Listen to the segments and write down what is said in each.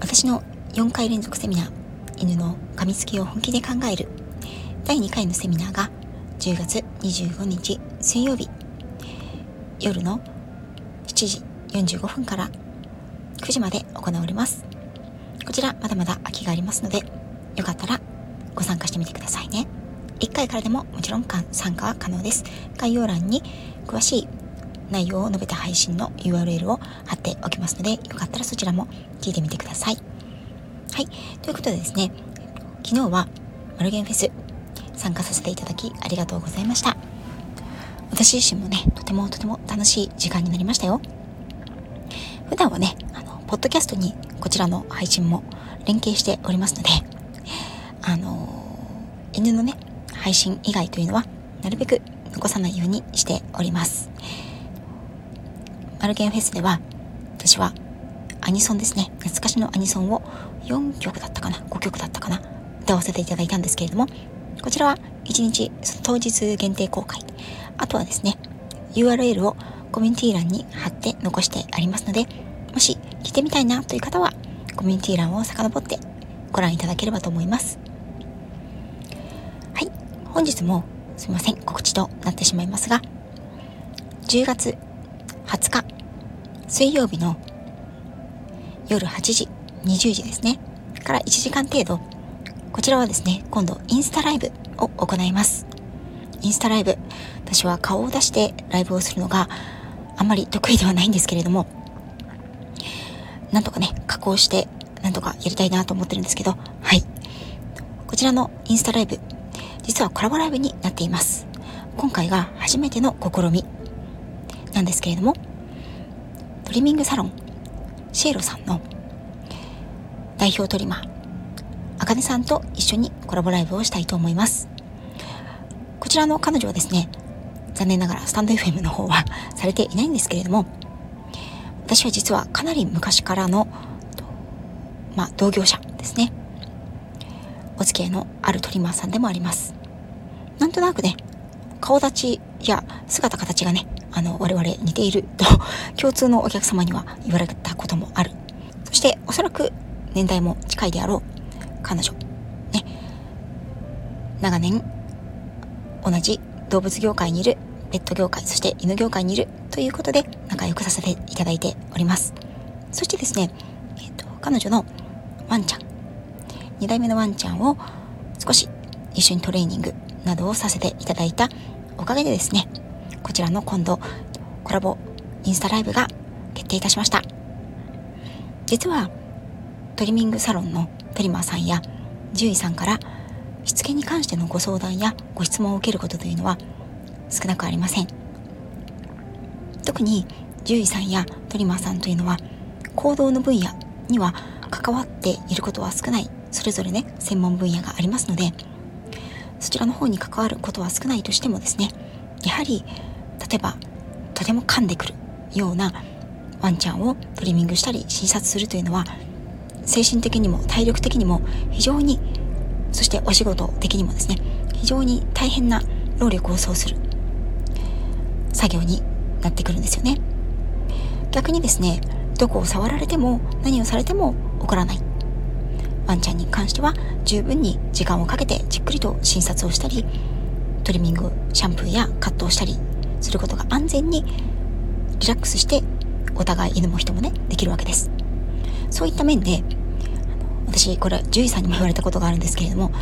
私の4回連続セミナー犬の噛みつきを本気で考える。第2回のセミナーが10月25日水曜日。夜の7時45分から9時まで行われます。こちらまだまだ空きがありますのでよかったらご参加してみてくださいね。1回からでももちろん参加は可能です。概要欄に詳しい内容を述べた配信の URL を貼っておきますのでよかったらそちらも聞いてみてください。はい。ということでですね昨日はマルゲンフェス参加させていただきありがとうございました。私自身もねとてもとても楽しい時間になりましたよ。普段はねあのポッドキャストにこちらの配信も連携しておりますのであの犬のね配信以外というのはなるべく残さないようにしております。マルゲンフェスでは私はアニソンですね。懐かしのアニソンを4曲だったかな。5曲だったかな。歌わせていただいたんですけれどもこちらは1日当日限定公開。あとはですね URL をコミュニティ欄に貼って残してありますのでもし聞いてみたいなという方はコミュニティ欄を遡ってご覧いただければと思います。はい。本日もすみません。告知となってしまいますが10月20日水曜日の夜8時20時ですね。から1時間程度。こちらはですね今度インスタライブを行います。インスタライブ私は顔を出してライブをするのがあんまり得意ではないんですけれどもなんとかね加工してなんとかやりたいなと思ってるんですけどはい。こちらのインスタライブ実はコラボライブになっています。今回が初めての試みなんですけれどもトリミングサロンシエロさんの代表トリマーあかねさんと一緒にコラボライブをしたいと思います。こちらの彼女はですね残念ながらスタンド FM の方は されていないんですけれども私は実はかなり昔からのまあ同業者ですね。お付き合いのあるトリマーさんでもあります。なんとなくね顔立ちや姿形がねあの、我々似ていると 共通のお客様には言われたこともある。そして、おそらく年代も近いであろう彼女。ね。長年、同じ動物業界にいる、ペット業界、そして犬業界にいるということで仲良くさせていただいております。そしてですね、えっ、と、彼女のワンちゃん、2代目のワンちゃんを少し一緒にトレーニングなどをさせていただいたおかげでですね、こちらの今度コラボインスタライブが決定いたしました。実はトリミングサロンのトリマーさんや獣医さんからしつけに関してのご相談やご質問を受けることというのは少なくありません。特に獣医さんやトリマーさんというのは行動の分野には関わっていることは少ない。それぞれね専門分野がありますのでそちらの方に関わることは少ないとしてもですねやはり例えばとても噛んでくるようなワンちゃんをトリミングしたり診察するというのは精神的にも体力的にも非常にそしてお仕事的にもですね非常に大変な労力を要する作業になってくるんですよね。逆にですねどこを触られても何をされても怒らない。ワンちゃんに関しては十分に時間をかけてじっくりと診察をしたりトリミングシャンプーやカットをしたりすることが安全にリラックスしてお互い犬も人もねできるわけです。そういった面で私これは獣医さんにも言われたことがあるんですけれども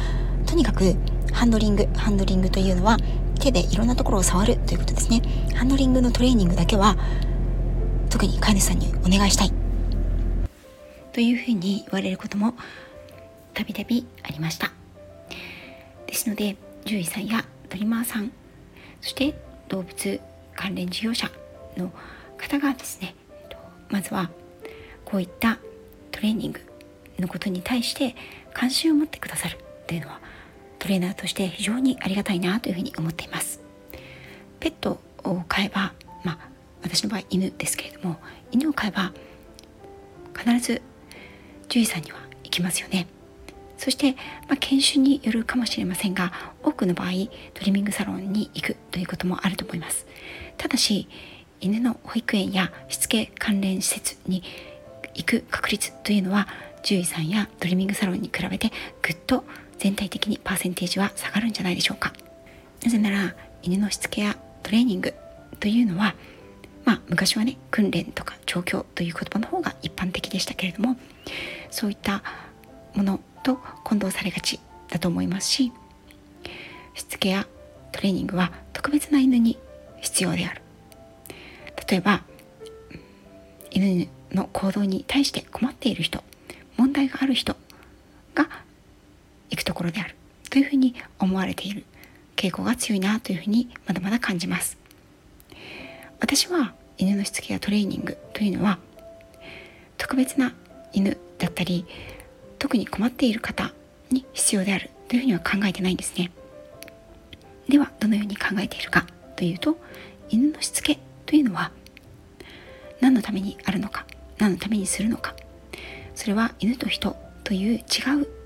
とにかくハンドリングハンドリングというのは手でいろんなところを触るということですね。ハンドリングのトレーニングだけは特に飼い主さんにお願いしたい。というふうに言われることもたびたびありました。ですので獣医さんやトリマーさんそして動物関連事業者の方がですねまずはこういったトレーニングのことに対して関心を持ってくださるというのはトレーナーとして非常にありがたいなというふうに思っています。ペットを飼えばまあ私の場合犬ですけれども犬を飼えば必ず獣医さんには行きますよね。そして、まあ、研修によるかもしれませんが多くの場合トリミングサロンに行くということもあると思います。ただし犬の保育園やしつけ関連施設に行く確率というのは獣医さんやトリミングサロンに比べてぐっと全体的にパーセンテージは下がるんじゃないでしょうか。なぜなら犬のしつけやトレーニングというのはまあ昔はね訓練とか調教という言葉の方が一般的でしたけれどもそういったものと混同されがちだと思いますししつけやトレーニングは特別な犬に必要である。例えば犬の行動に対して困っている人問題がある人が行くところであるというふうに思われている傾向が強いなというふうにまだまだ感じます。私は犬のしつけやトレーニングというのは特別な犬だったり特に困っている方に必要であるというふうには考えてないんですね。ではどのように考えているかというと犬のしつけというのは何のためにあるのか何のためにするのか。それは犬と人という違う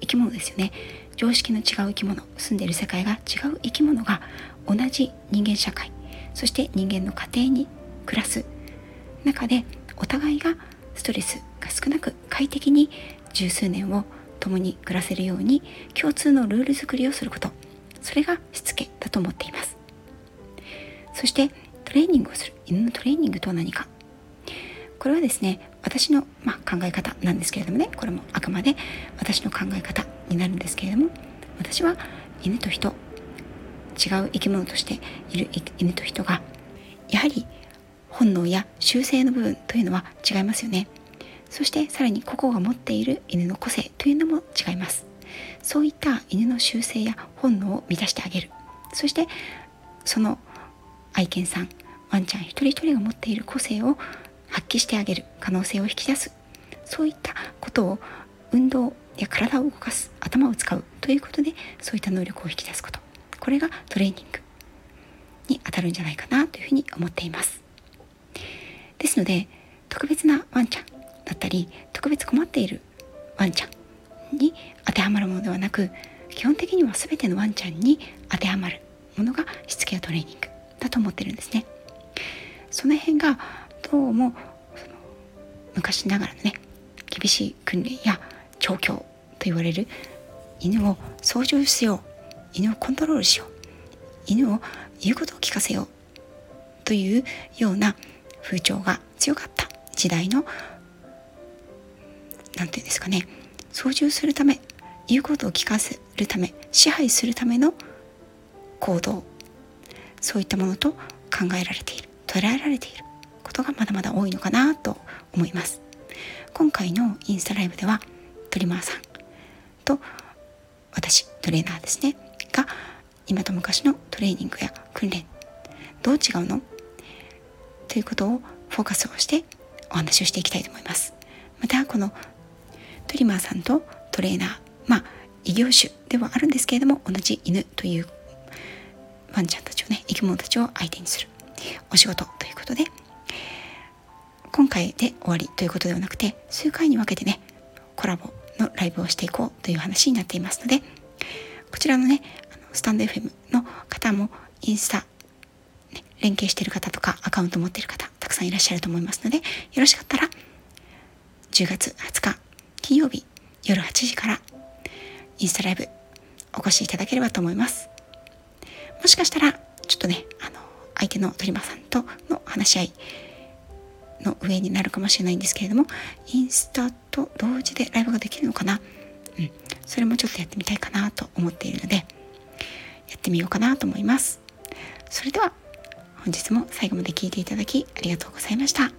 生き物ですよね。常識の違う生き物住んでいる世界が違う生き物が同じ人間社会そして人間の家庭に暮らす中でお互いがストレスが少なく快適に十数年を共に暮らせるように共通のルール作りをすること。それがしつけだと思っています。そしてトレーニングをする犬のトレーニングとは何か。これはですね私の、まあ、考え方なんですけれどもね。これもあくまで私の考え方になるんですけれども。私は犬と人違う生き物としている犬と人がやはり本能や習性の部分というのは違いますよね。そしてさらに個々が持っている犬の個性というのも違います。そういった犬の習性や本能を満たしてあげる。そしてその愛犬さんワンちゃん一人一人が持っている個性を発揮してあげる。可能性を引き出す。そういったことを運動や体を動かす。頭を使うということでそういった能力を引き出すこと。これがトレーニング。にあたるんじゃないかなというふうに思っています。ですので特別なワンちゃんだったり特別困っているワンちゃんに当てはまるものではなく基本的には全てのワンちゃんに当てはまるものがしつけやトレーニングだと思ってるんですね。その辺がどうも昔ながらのね厳しい訓練や調教と言われる犬を操縦しよう犬をコントロールしよう犬を言うことを聞かせようというような風潮が強かった時代の何て言うんですかね。操縦するため言うことを聞かせるため支配するための行動。そういったものと考えられている。捉えられていることがまだまだ多いのかなと思います。今回のインスタライブではトリマーさんと私トレーナーですね。が今と昔のトレーニングや訓練どう違うの？ということをフォーカスをしてお話をしていきたいと思います。またこのトリマーさんとトレーナーまあ異業種ではあるんですけれども同じ犬というワンちゃんたちをね生き物たちを相手にするお仕事ということで今回で終わりということではなくて数回に分けてねコラボのライブをしていこうという話になっていますのでこちらのねスタンド FM の方もインスタ、ね、連携してる方とかアカウント持ってる方たくさんいらっしゃると思いますのでよろしかったら10月20日金曜日夜8時からインスタライブお越しいただければと思います。もしかしたらちょっとねあの相手の鳥間さんとの話し合いの上になるかもしれないんですけれどもインスタと同時でライブができるのかな？うん。それもちょっとやってみたいかなと思っているのでやってみようかなと思います。それでは本日も最後まで聴いていただきありがとうございました。